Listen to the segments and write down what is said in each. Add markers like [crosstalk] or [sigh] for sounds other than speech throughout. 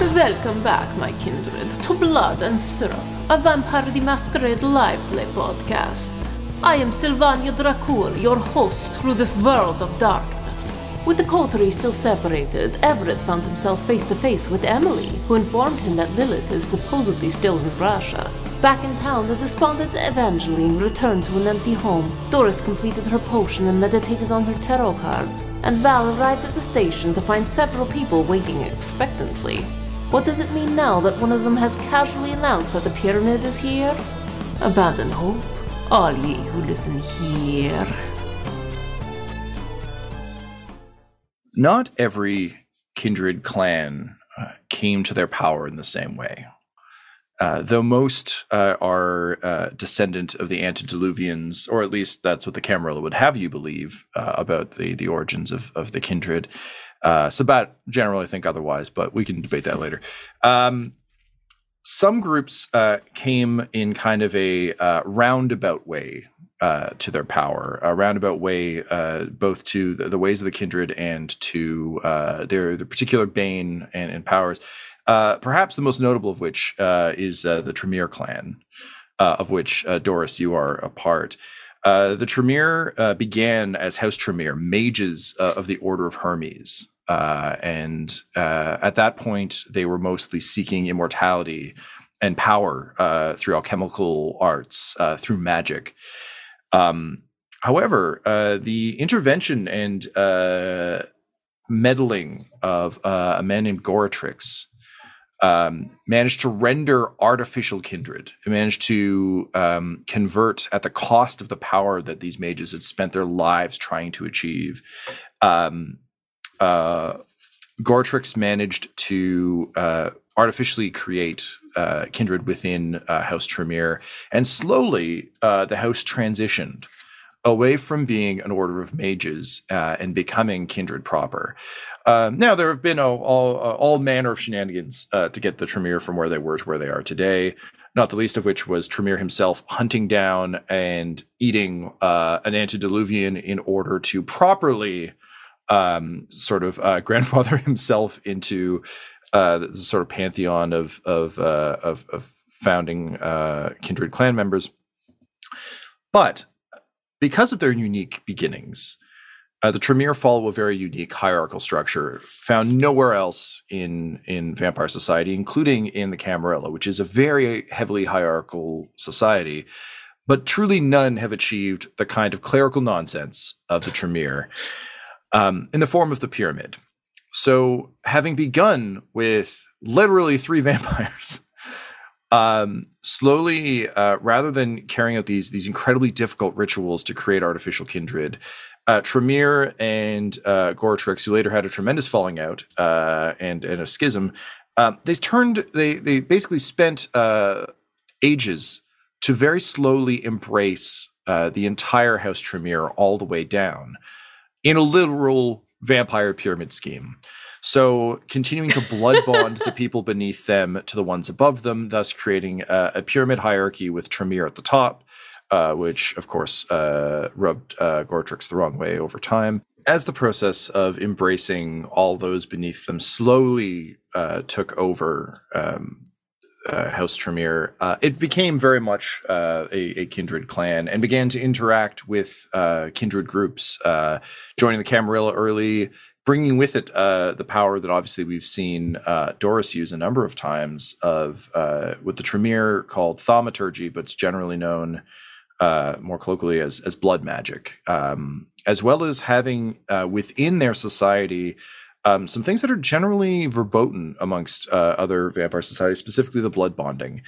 Welcome back, my kindred, to Blood and Syrup, a Vampire the Masquerade live play podcast. I am Sylvania Dracul, your host through this world of darkness. With the coterie still separated, Everett found himself face to face with Emily, who informed him that Lilith is supposedly still in Russia. Back in town, the despondent Evangeline returned to an empty home. Doris completed her potion and meditated on her tarot cards, and Val arrived at the station to find several people waiting expectantly. What does it mean now that one of them has casually announced that the pyramid is here? Abandon hope, all ye who listen here. Not every kindred clan uh, came to their power in the same way. Uh, though most uh, are uh, descendant of the antediluvians, or at least that's what the Camarilla would have you believe uh, about the, the origins of, of the kindred. Uh, Sabbat generally think otherwise, but we can debate that later. Um, some groups uh, came in kind of a uh, roundabout way uh, to their power, a roundabout way uh, both to the, the, ways of the kindred and to uh, their, particular bane and, and powers. Uh, perhaps the most notable of which is the Tremere clan, of which Doris, you are a part. The Tremere began as House Tremere, mages of the Order of Hermes. Uh, and uh, at that point, they were mostly seeking immortality and power uh, through alchemical arts, through magic. Um, however, the intervention and meddling of a man named Goratrix um, managed to render artificial kindred. It managed to um, convert at the cost of the power that these mages had spent their lives trying to achieve. Um, uh, Goratrix managed to uh, artificially create uh, kindred within uh, House Tremere, and slowly uh, the house transitioned away from being an order of mages uh, and becoming kindred proper. Uh, now there have been all all, uh, all manner of shenanigans uh, to get the Tremere from where they were to where they are today. Not the least of which was Tremere himself hunting down and eating an antediluvian in order to properly um, sort of uh, [laughs] grandfather himself into the sort of pantheon of of of, of, founding kindred clan members. But because of their unique beginnings, uh, the Tremere follow a very unique hierarchical structure found nowhere else in in vampire society, including in the Camarilla, which is a very heavily hierarchical society. But truly, none have achieved the kind of clerical nonsense of the Tremere um, in the form of the pyramid. So, having begun with literally three [laughs] vampires, um, slowly, uh, rather than carrying out these these incredibly difficult rituals to create artificial kindred, uh, Tremere and uh, Goratrix, who later had a tremendous falling out uh, and and a schism, um, they turned they they basically spent uh, ages to very slowly embrace uh, the entire House Tremere all the way down in a literal vampire pyramid scheme. So, continuing to blood bond the [laughs] people beneath them to the ones above them, thus creating a, a pyramid hierarchy with Tremere at the top, uh, which, of course, uh, rubbed uh, Goratrix the wrong way over time. As the process of embracing all those beneath them slowly uh, took over um, uh, House Tremere, uh, it became very much uh, a, a, kindred clan and began to interact with uh, kindred groups, uh, joining the Camarilla early, bringing with it uh, the power that obviously we've seen Doris use a number of times of with the Tremere called thaumaturgy, but it's generally known more colloquially as as blood magic, um, as well as having within their society. Um, some things that are generally verboten amongst uh, other vampire societies, specifically the blood bonding.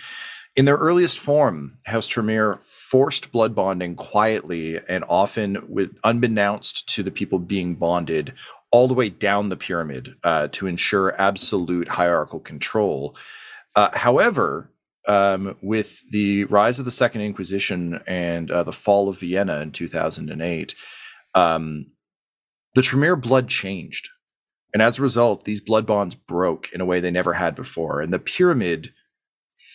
In their earliest form, House Tremere forced blood bonding quietly and often with unbeknownst to the people being bonded all the way down the pyramid uh, to ensure absolute hierarchical control. Uh, however, um, with the rise of the Second Inquisition and uh, the fall of Vienna in 2008, um, the Tremere blood changed. And as a result, these blood bonds broke in a way they never had before. And the pyramid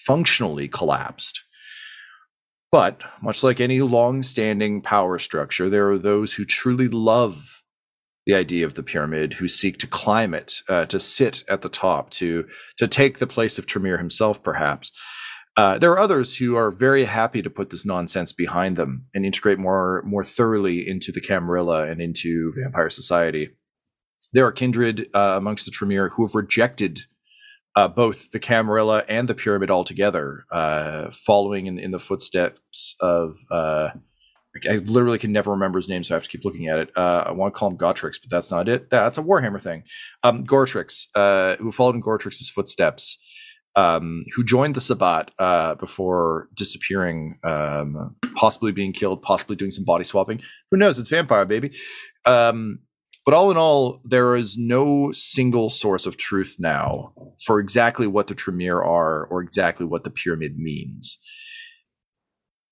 functionally collapsed. But much like any long standing power structure, there are those who truly love the idea of the pyramid, who seek to climb it, uh, to sit at the top, to, to take the place of Tremere himself, perhaps. Uh, there are others who are very happy to put this nonsense behind them and integrate more more thoroughly into the Camarilla and into vampire society. There are kindred uh, amongst the Tremere who have rejected uh, both the Camarilla and the pyramid altogether, uh, following in, in, the footsteps of. Uh, I literally can never remember his name, so I have to keep looking at it. Uh, I want to call him Gotrix, but that's not it. That's a Warhammer thing. Um, Goratrix, uh, who followed in Goratrix's footsteps, um, who joined the Sabbat before disappearing, um, possibly being killed, possibly doing some body swapping. Who knows? It's vampire, baby. Um, but all in all, there is no single source of truth now for exactly what the Tremere are or exactly what the pyramid means.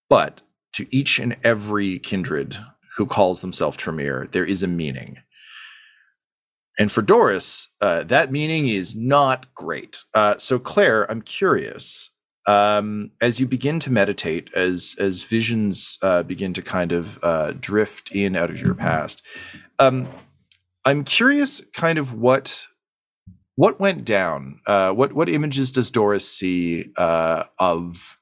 But to each and every kindred who calls themselves Tremere, there is a meaning. And for Doris, uh, that meaning is not great. Uh, so, Claire, I'm curious. Um, as you begin to meditate, as as visions uh, begin to kind of uh, drift in out of your past, um, I'm curious, kind of what what went down. Uh, what what images does Doris see uh, of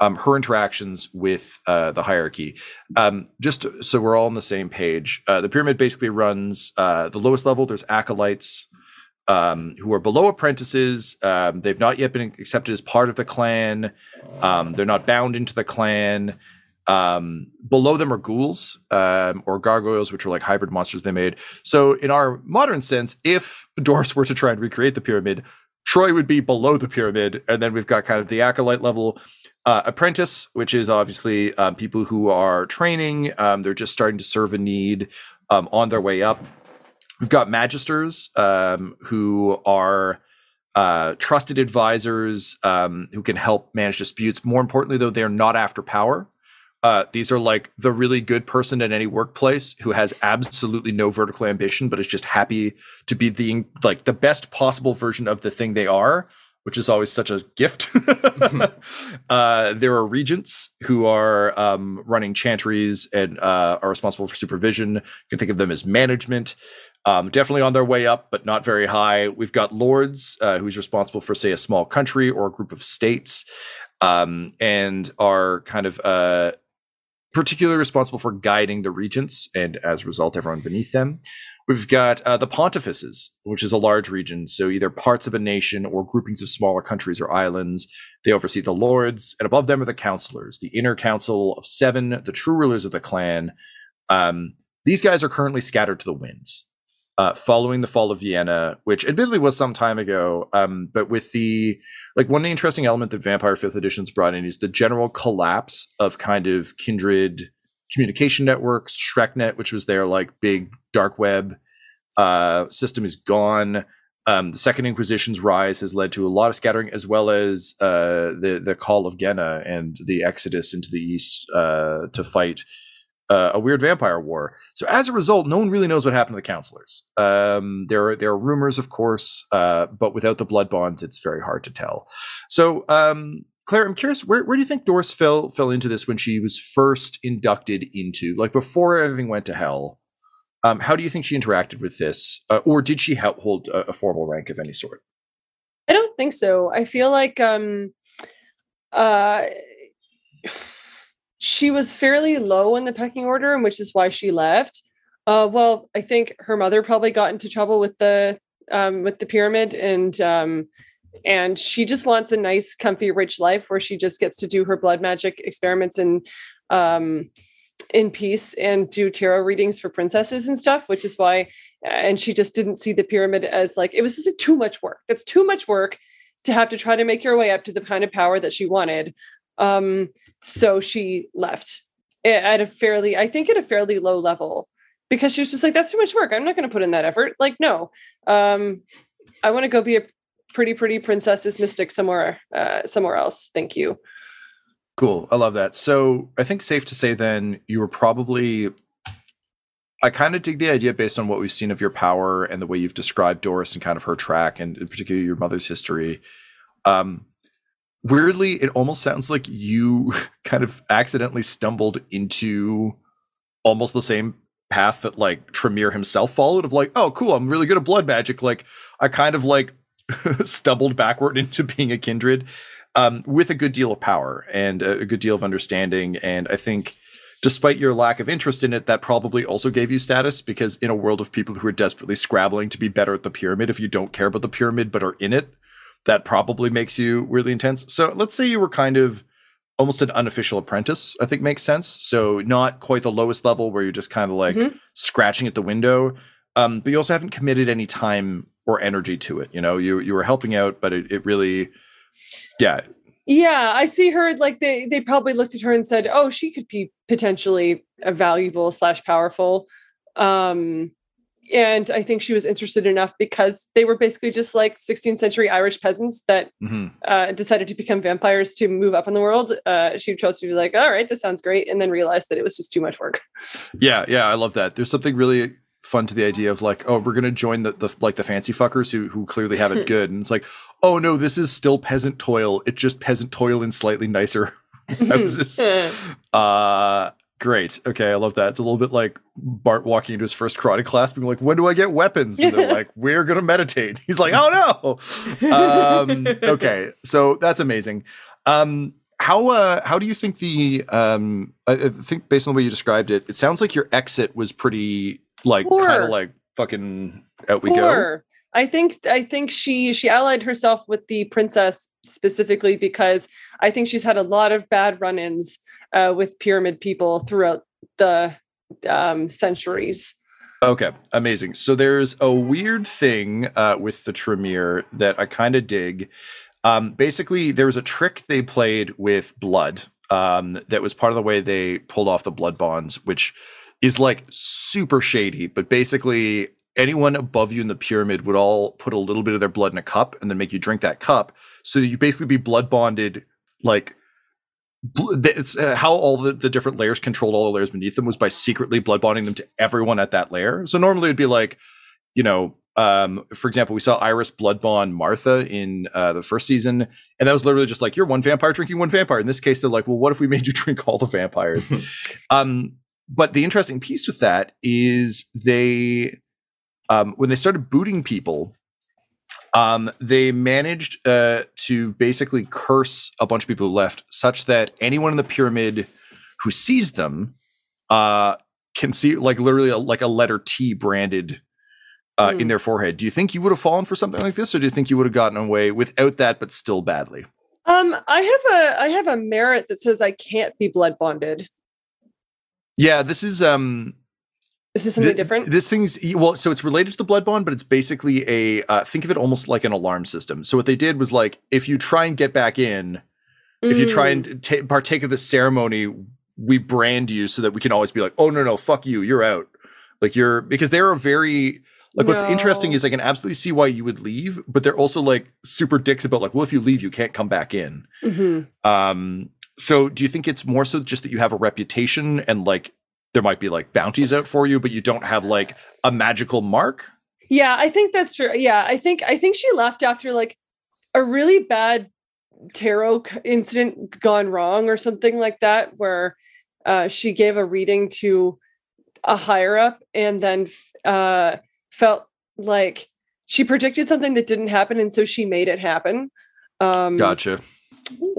um, her interactions with uh, the hierarchy? Um, just so we're all on the same page, uh, the pyramid basically runs uh, the lowest level. There's acolytes. Um, who are below apprentices. Um, they've not yet been accepted as part of the clan. Um, they're not bound into the clan. Um, below them are ghouls um, or gargoyles, which are like hybrid monsters they made. So, in our modern sense, if Doris were to try and recreate the pyramid, Troy would be below the pyramid, and then we've got kind of the acolyte level uh, apprentice, which is obviously um, people who are training. Um, they're just starting to serve a need um, on their way up. We've got magisters um, who are uh, trusted advisors um, who can help manage disputes. More importantly, though, they're not after power. Uh, these are like the really good person in any workplace who has absolutely no vertical ambition, but is just happy to be the like the best possible version of the thing they are, which is always such a gift. [laughs] uh, there are regents who are um, running chantries and uh, are responsible for supervision. You can think of them as management. Um, definitely on their way up, but not very high. We've got lords, uh, who's responsible for, say, a small country or a group of states, um, and are kind of uh, particularly responsible for guiding the regents and as a result everyone beneath them. We've got uh, the pontifices which is a large region. So either parts of a nation or groupings of smaller countries or islands. They oversee the lords and above them are the counselors the inner council of seven the true rulers of the clan. Um, these guys are currently scattered to the winds uh, following the fall of Vienna, which admittedly was some time ago. Um, but with the like one interesting element that Vampire Fifth Edition's brought in is the general collapse of kind of kindred communication networks. SchreckNET, which was their like big dark web uh, system, is gone. Um, the Second Inquisition's rise has led to a lot of scattering, as well as uh, the the call of Gehenna and the exodus into the east uh, to fight uh, a weird vampire war. So as a result, no one really knows what happened to the counselors. Um, there are there are rumors, of course, uh, but without the blood bonds, it's very hard to tell. So. Um, Claire, I'm curious, where, where do you think Doris fell fell into this when she was first inducted into, like before everything went to hell? Um, how do you think she interacted with this, uh, or did she hold a, a, formal rank of any sort? I don't think so. I feel like um, uh, she was fairly low in the pecking order, and which is why she left. Uh, well, I think her mother probably got into trouble with the um, with the pyramid, and um, and she just wants a nice, comfy, rich life where she just gets to do her blood magic experiments and um, in peace and do tarot readings for princesses and stuff. Which is why, and she just didn't see the pyramid as like it was just too much work. That's too much work to have to try to make your way up to the kind of power that she wanted. Um, so she left at a fairly, I think, at a fairly low level because she was just like, that's too much work. I'm not going to put in that effort. Like, no, um, I want to go be a, pretty pretty princesses mystic somewhere uh, somewhere else. Thank you. Cool. I love that. So I think safe to say then you were probably I kind of dig the idea based on what we've seen of your power and the way you've described Doris and kind of her track and in particular your mother's history. Um, weirdly, it almost sounds like you [laughs] kind of accidentally stumbled into almost the same path that like Tremere himself followed of like, oh, cool, I'm really good at blood magic. Like I kind of like [laughs] stumbled backward [laughs] into being a kindred um, with a good deal of power and a, good deal of understanding. And I think despite your lack of interest in it, that probably also gave you status because in a world of people who are desperately scrabbling to be better at the pyramid, if you don't care about the pyramid but are in it, that probably makes you really intense. So let's say you were kind of almost an unofficial apprentice, I think makes sense. So not quite the lowest level where you're just kind of like mm-hmm. scratching at the window. Um, but you also haven't committed any time or energy to it. You know, you you were helping out, but it, it really yeah, yeah, I see her like they they probably looked at her and said, "Oh, she could be potentially a valuable slash powerful." Um, and I think she was interested enough because they were basically just like 16th century Irish peasants that mm-hmm. uh, decided to become vampires to move up in the world. Uh, she chose to be like, "All right, this sounds great," and then realized that it was just too much work. Yeah, yeah, I love that. There's something really fun to the idea of like, oh, we're gonna join the, the like the fancy fuckers who who clearly have it [laughs] good, and it's like, oh no, this is still peasant toil. It's just peasant toil in slightly nicer [laughs] houses. [laughs] uh great. Okay, I love that. It's a little bit like Bart walking into his first karate class, being like, when do I get weapons? And they're [laughs] like, we're gonna meditate. [laughs] He's like, oh no. Um, okay, so that's amazing. Um, how uh how do you think the um I think based on the way you described it, it sounds like your exit was pretty like kind of like fucking out we Poor. go. I think I think she she allied herself with the princess specifically because I think she's had a lot of bad run-ins uh, with pyramid people throughout the um, centuries. Okay, amazing. So there's a weird thing uh, with the Tremere that I kind of dig. Um, basically, there was a trick they played with blood um, that was part of the way they pulled off the blood bonds, which is like super shady, but basically anyone above you in the pyramid would all put a little bit of their blood in a cup and then make you drink that cup. So you basically be blood bonded like it's uh, how all the, the different layers controlled all the layers beneath them was by secretly blood bonding them to everyone at that layer. So normally it'd be like, you know, um, for example, we saw Iris blood bond Martha in uh, the first season, and that was literally just like you're one vampire drinking one vampire. In this case, they're like, well, what if we made you [laughs] drink all the vampires? [laughs] um, but the interesting piece with that is they um, when they started booting people um, they managed uh, to basically curse a bunch of people who left such that anyone in the pyramid who sees them uh, can see like literally a, like a letter t branded uh, mm. in hmm. their forehead do you think you would have fallen for something like this or do you think you would have gotten away without that but still badly um, I have a I have a merit that says I can't be blood bonded. Yeah, this is um is this something different? This thing's well, so it's related to the blood bond, but it's basically a uh, think of it almost like an alarm system. So what they did was like if you try and get back in, mm. if you try and mm. t- partake of the ceremony, we brand you so that we can always be like, oh no no, fuck you, you're out. Like you're because they're a very like no. what's interesting is I can absolutely see why you would leave, but they're also like super dicks about like, well, if you leave, you can't come back in. Mm-hmm. Um, so do you think it's more so just that you have a reputation and like there might be like bounties out for you, but you don't have like a magical mark? Yeah, I think that's true. Yeah, I think I think she left after like a really bad tarot incident gone wrong or something like that where uh, she gave a reading to a higher up and then uh, felt like she predicted something that didn't happen and so she made it happen um, gotcha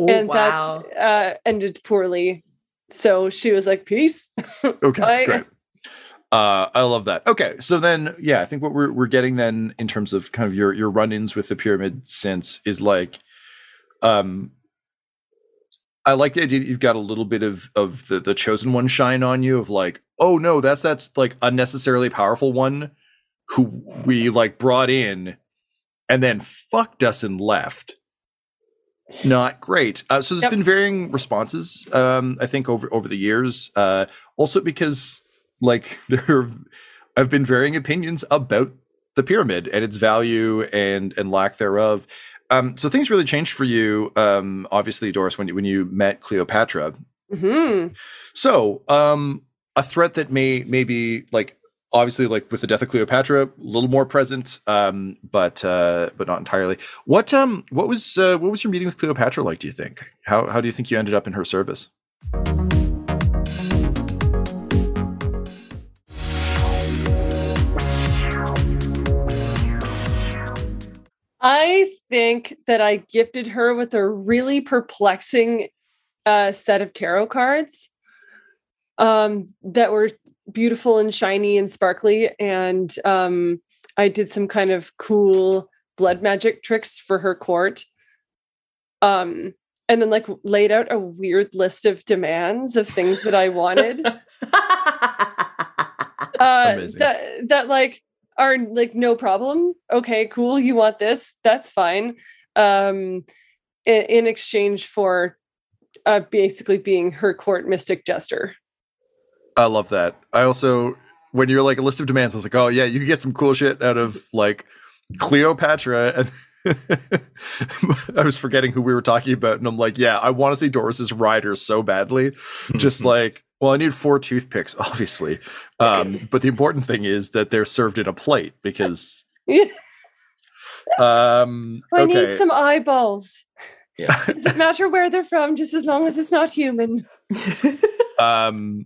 and wow. that uh, ended poorly. So she was like, "Peace." [laughs] Okay, great. Uh, I love that. Okay, so then, yeah, I think what we're we're getting then in terms of kind of your your run-ins with the pyramid sense is like, um, I like the idea that you've got a little bit of of the the chosen one shine on you of like, oh no, that's that's like unnecessarily powerful one who we like brought in and then fucked us and left not great. Uh, so there's yep. been varying responses. Um, I think over over the years. Uh, also because like [laughs] there have been varying opinions about the pyramid and its value and and lack thereof. Um, so things really changed for you, um, obviously, Doris, when you, when you met Cleopatra. Mhm. So, um, a threat that may maybe like obviously like with the death of Cleopatra, a little more present, um, but uh, but not entirely. What um what was uh, what was your meeting with Cleopatra like? Do you think? How how do you think you ended up in her service? I think that I gifted her with a really perplexing uh, set of tarot cards um, that were beautiful and shiny and sparkly. And um, I did some kind of cool blood magic tricks for her court. Um, and then like laid out a weird list of demands of things that I wanted. [laughs] uh Amazing. that that like are like no problem okay cool you want this that's fine um in, in exchange for uh basically being her court mystic jester I love that. I also when you're like a list of demands, I was like, oh yeah, you can get some cool shit out of like Cleopatra [laughs] and. I was forgetting who we were talking about, and I'm like, yeah, I want to see Doris's rider so badly. [laughs] Just like, well, I need four toothpicks, [laughs] obviously. Um, but the important thing is that they're served in a plate because um i okay. need some eyeballs Yeah. doesn't matter where they're from just as long as it's not human um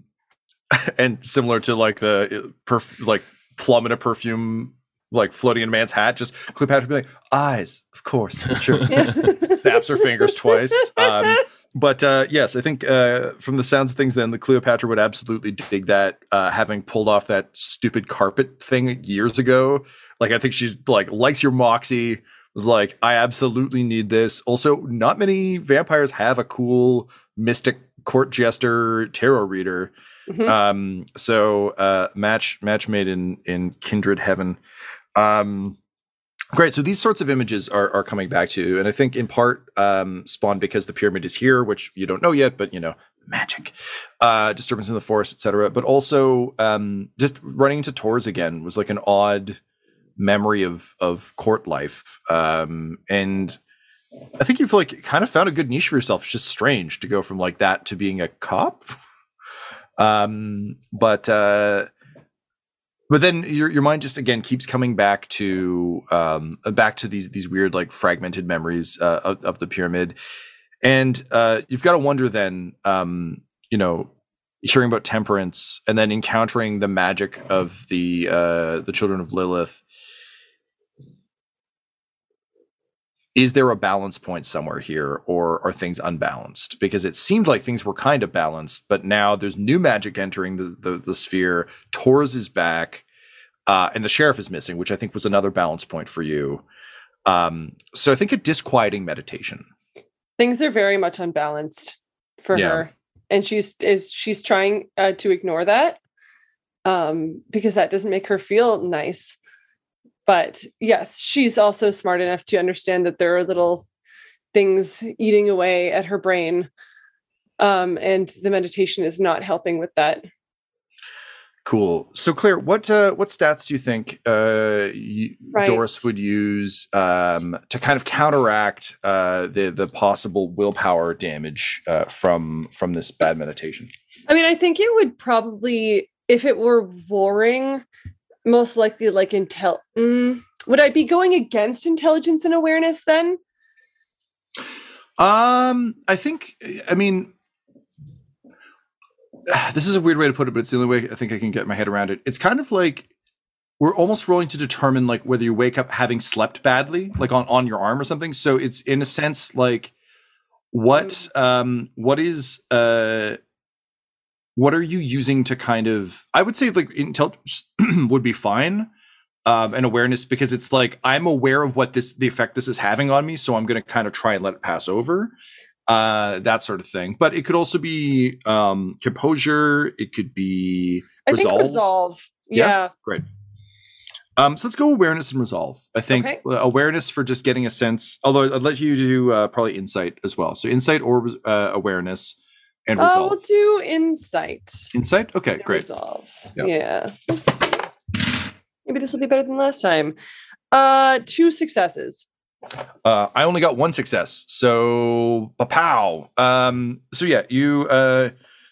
[laughs] and similar to like the uh, perf- like plum in a perfume like floating in a man's hat just cleopatra be like eyes of course sure. [laughs] Snaps [laughs] her fingers twice um but uh yes i think uh from the sounds of things then the cleopatra would absolutely dig that uh having pulled off that stupid carpet thing years ago. Like i think she's like likes your moxie was like i absolutely need this. Also not many vampires have a cool mystic court jester tarot reader. Mhm. um so uh match match made in in kindred heaven. Um great. So these sorts of images are are coming back to you. And i think in part um spawned because the pyramid is here which you don't know yet but you know magic uh disturbance in the forest etc but also um just running into Torres again was like an odd memory of of court life. Um and i think you've like kind of found a good niche for yourself. It's just strange to go from like that to being a cop. [laughs] Um but uh but then your your mind just again keeps coming back to um uh, back to these these weird like fragmented memories uh, of, of the pyramid. And uh you've got to wonder then um you know hearing about temperance and then encountering the magic of the uh the children of lilith is there a balance point somewhere here or are things unbalanced? Because it seemed like things were kind of balanced but now there's new magic entering the the, the sphere. Torres is back uh, and the sheriff is missing which i think was another balance point for you. Um, so i think a disquieting meditation. Things are very much unbalanced for Yeah. her and she's is she's trying uh, to ignore that um because that doesn't make her feel nice but yes she's also smart enough to understand that there are little things eating away at her brain um and the meditation is not helping with that Cool. So, Claire, what uh, what stats do you think uh, you, Right. Doris would use um, to kind of counteract uh, the the possible willpower damage uh, from from this bad meditation? I mean, I think it would probably, if it were warring, most likely like intel. Mm, would I be going against intelligence and awareness then? Um, I think. I mean, [sighs] this is a weird way to put it, but it's the only way I think I can get my head around it. It's kind of like we're almost rolling to determine like whether you wake up having slept badly, like on on your arm or something. So it's in a sense like what um what is uh what are you using to kind of i would say like intelligence [clears throat] would be fine um and awareness because it's like i'm aware of what this the effect this is having on me so i'm going to kind of try and let it pass over uh that sort of thing but it could also be um composure it could be I resolve, think resolve. Yeah? Yeah. great um so let's go awareness and resolve i think Okay. awareness for just getting a sense although i'd let you do uh, probably insight as well so insight or uh, awareness and Uh, resolve we'll do insight. insight okay and great Resolve. Yep. Yeah. Let's see. Maybe this will be better than last time. Uh, two successes. Uh, I only got one success. So, pow. Um, so yeah, you. Uh,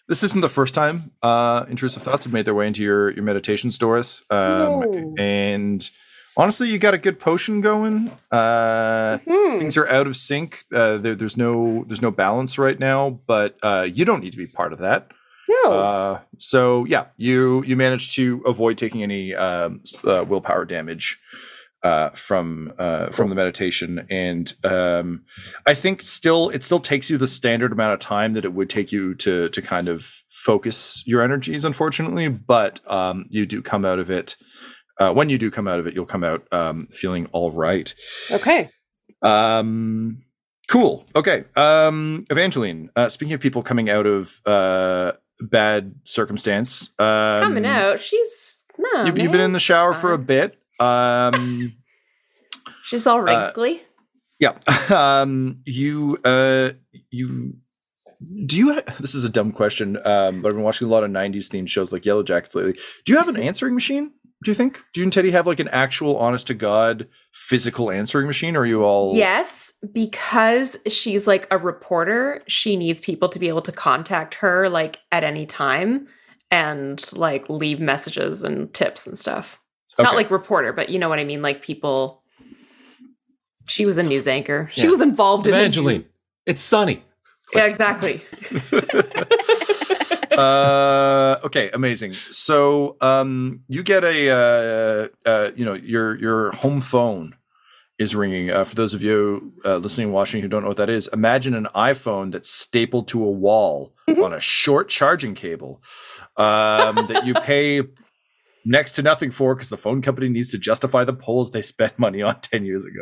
this isn't the first time uh, intrusive thoughts have made their way into your your meditation stores. Um, No. and honestly, you got a good potion going. Uh, Hmm. things are out of sync. Uh, there, there's no there's no balance right now, but uh, you don't need to be part of that. No. Uh, so yeah, you you managed to avoid taking any um, uh, willpower damage uh, from uh, from the meditation, and um, I think still it still takes you the standard amount of time that it would take you to to kind of focus your energies. Unfortunately, but um, you do come out of it. Uh, when you do come out of it, you'll come out um, feeling all right. okay. Um, cool. Okay. Um, Evangeline, uh, speaking of people coming out of uh, bad circumstance, um, Coming out. She's no. You, you've been in the shower for a bit. Um, [laughs] She's all wrinkly. yeah. [laughs] Um, you, uh, you, do you, ha- this is a dumb question, um, but I've been watching a lot of 90s themed shows like Yellow Jackets lately. Do you have an answering machine? Do you think? Do you and Teddy have like an actual, honest to God, physical answering machine? Or are you all. Yes, because she's like a reporter, she needs people to be able to contact her like at any time and like leave messages and tips and stuff. Not like reporter, but you know what I mean, like people She was a news anchor. She Yeah. was involved in Evangeline, it's sunny. Yeah, exactly. [laughs] [laughs] uh okay amazing. So um you get a uh, uh you know your your home phone is ringing. Uh, for those of you uh, listening watching who don't know what that is imagine an iphone that's stapled to a wall on a short charging cable um that you pay next to nothing for because the phone company needs to justify the polls they spent money on [laughs] 10 years ago.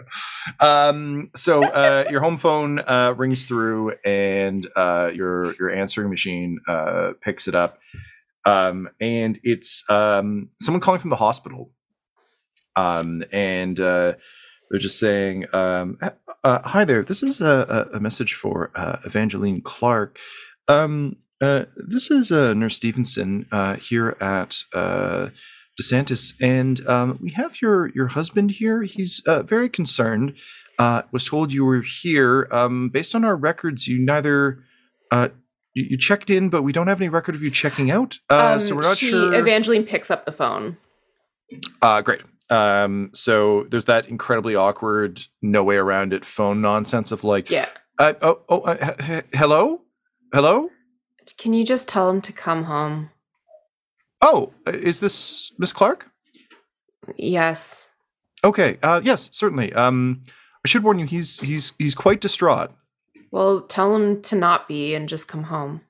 Um so uh your home phone uh rings through and uh your your answering machine uh picks it up. Um and it's um someone calling from the hospital. Um and uh they're just saying um uh, hi there. This is a, a message for evangeline clark. Um uh, this is uh, Nurse Stevenson uh, here at uh, DeSantis, and um, we have your your husband here. He's uh, very concerned. Uh, was told you were here. Um, based on our records, you neither uh, you, you checked in, but we don't have any record of you checking out. Uh, so Um, we're not sure. she, sure. Evangeline picks up the phone. Uh, great. Um, so there's that incredibly awkward, no way around it phone nonsense of like, Yeah. uh, oh, oh, uh, h- hello, hello. Can you just tell him to come home? Oh, uh, is this Miss Clark? Yes. Okay. Uh, yes, certainly. Um, I should warn you, he's he's he's quite distraught. Well, tell him to not be and just come home.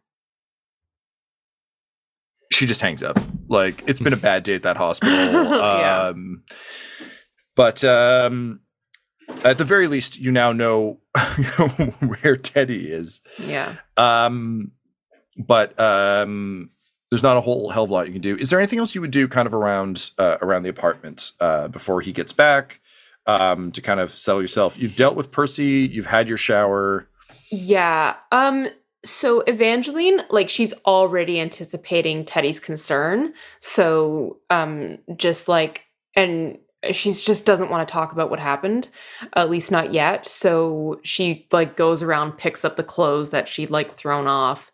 She just hangs up. Like it's been a bad day at that hospital. [laughs] Yeah. Um, but um, at the very least, you now know [laughs] where Teddy is. Yeah. Um, but um, there's not a whole hell of a lot you can do. Is there anything else you would do, kind of around uh, around the apartment uh, before he gets back, um, to kind of settle yourself? You've dealt with Percy. You've had your shower. Yeah. Um so Evangeline like she's already anticipating Teddy's concern. So um just like and she's just doesn't want to talk about what happened at least not yet so she like goes around picks up the clothes that she'd like thrown off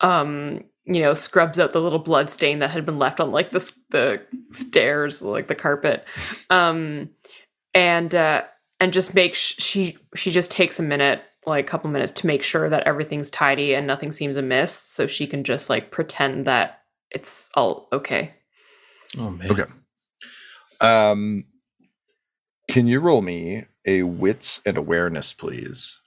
um you know scrubs out the little blood stain that had been left on like the the stairs like the carpet um and uh and just makes she she just takes a minute like a couple minutes to make sure that everything's tidy and nothing seems amiss so she can just like pretend that it's all okay Oh man. Okay. Um, can you roll me a wits and awareness, please?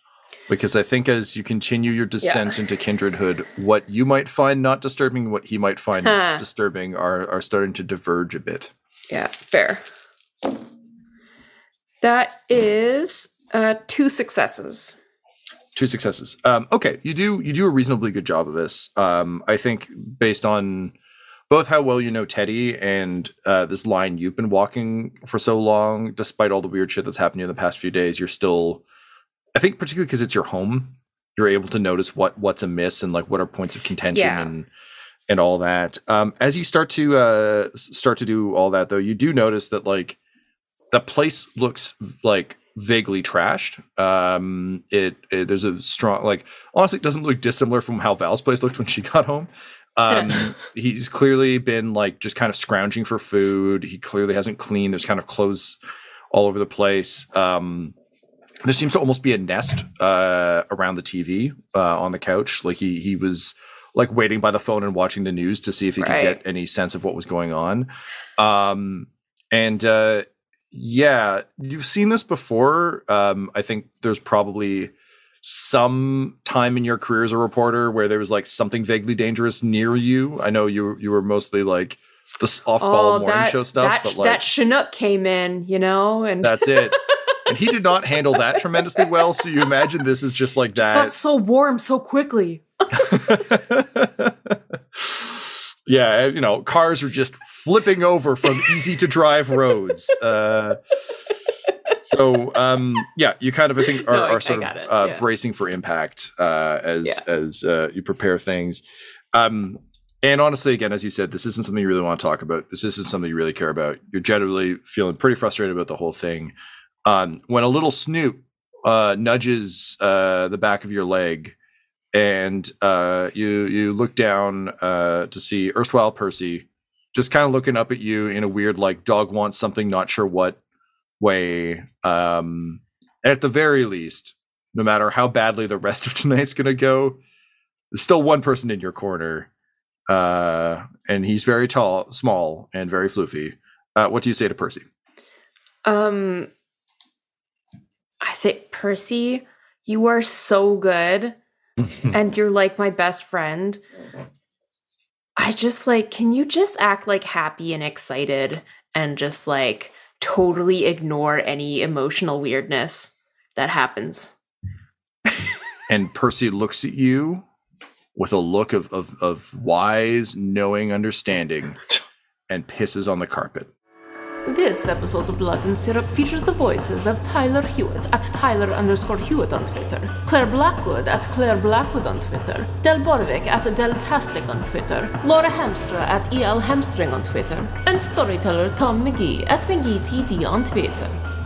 Because I think as you continue your descent into kindredhood, what you might find not disturbing, what he might find Huh. disturbing, are are starting to diverge a bit. yeah fair that is uh two successes Two successes. Um, okay, you do you do a reasonably good job of this. Um, I think based on both how well you know Teddy and uh, this line you've been walking for so long, despite all the weird shit that's happened to you in the past few days, you're still. I think particularly because it's your home, you're able to notice what what's amiss and like what are points of contention Yeah. and and all that. Um, as you start to uh, start to do all that, though, you do notice that like the place looks like vaguely trashed. Um, it, it there's a strong like honestly, it doesn't look dissimilar from how Val's place looked when she got home. Um, [laughs] he's clearly been like just kind of scrounging for food. He clearly hasn't cleaned. There's kind of clothes all over the place. Um, there seems to almost be a nest uh, around the TV uh, on the couch. Like he he was like waiting by the phone and watching the news to see if he Right. could get any sense of what was going on. Um, and uh, yeah, you've seen this before. Um, I think there's probably some time in your career as a reporter where there was like something vaguely dangerous near you. I know you you were mostly like the off-ball morning Oh, that, show stuff, that, but like that Chinook came in, you know, and that's it. [laughs] and he did not handle that tremendously well. So you imagine this is just like got that. Got so warm so quickly. [laughs] yeah, you know, cars were just flipping over from easy to drive roads. Uh, so um, yeah, you kind of I think are, No, I- are sort of uh, yeah. bracing for impact uh, as Yeah. as uh, you prepare things. Um, and honestly, again, as you said, this isn't something you really want to talk about. This isn't something you really care about. You're generally feeling pretty frustrated about the whole thing. Um, when a little Snoop uh, nudges uh, the back of your leg, and uh, you you look down uh, to see erstwhile Percy, just kind of looking up at you in a weird like dog wants something, not sure what way. Um, at the very least, no matter how badly the rest of [laughs] tonight's gonna go, there's still one person in your corner, uh, and he's very tall, small, and very floofy. Uh, what do you say to Percy? Um, I say, Percy, you are so good, [laughs] and you're like my best friend. I just like, can you just act like happy and excited and just like totally ignore any emotional weirdness that happens? [laughs] and Percy looks at you with a look of, of, of wise, knowing understanding [laughs] and pisses on the carpet. This episode of Blood and Syrup features the voices of Tyler Hewitt at Tyler underscore Hewitt on Twitter, Claire Blackwood at Claire Blackwood on Twitter, Del Borovic at Deltastic on Twitter, Laura Hamstra at EL Hamstring on Twitter, and storyteller Tom McGee at McGeeTD on Twitter.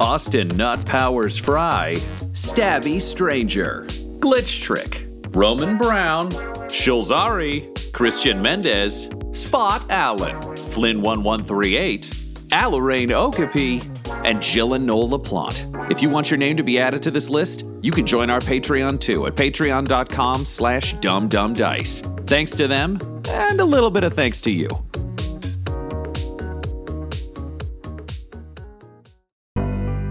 Austin Nut Powers Fry, Stabby Stranger, Glitch Trick, Roman Brown, Shulzari, Christian Mendez, Spot Allen, Flynn1138, Alarain Okapi, and Jill and Noel LaPlante. If you want your name to be added to this list, you can join our Patreon too at patreon.com slash dumbdumbdice. Thanks to them, and a little bit of thanks to you.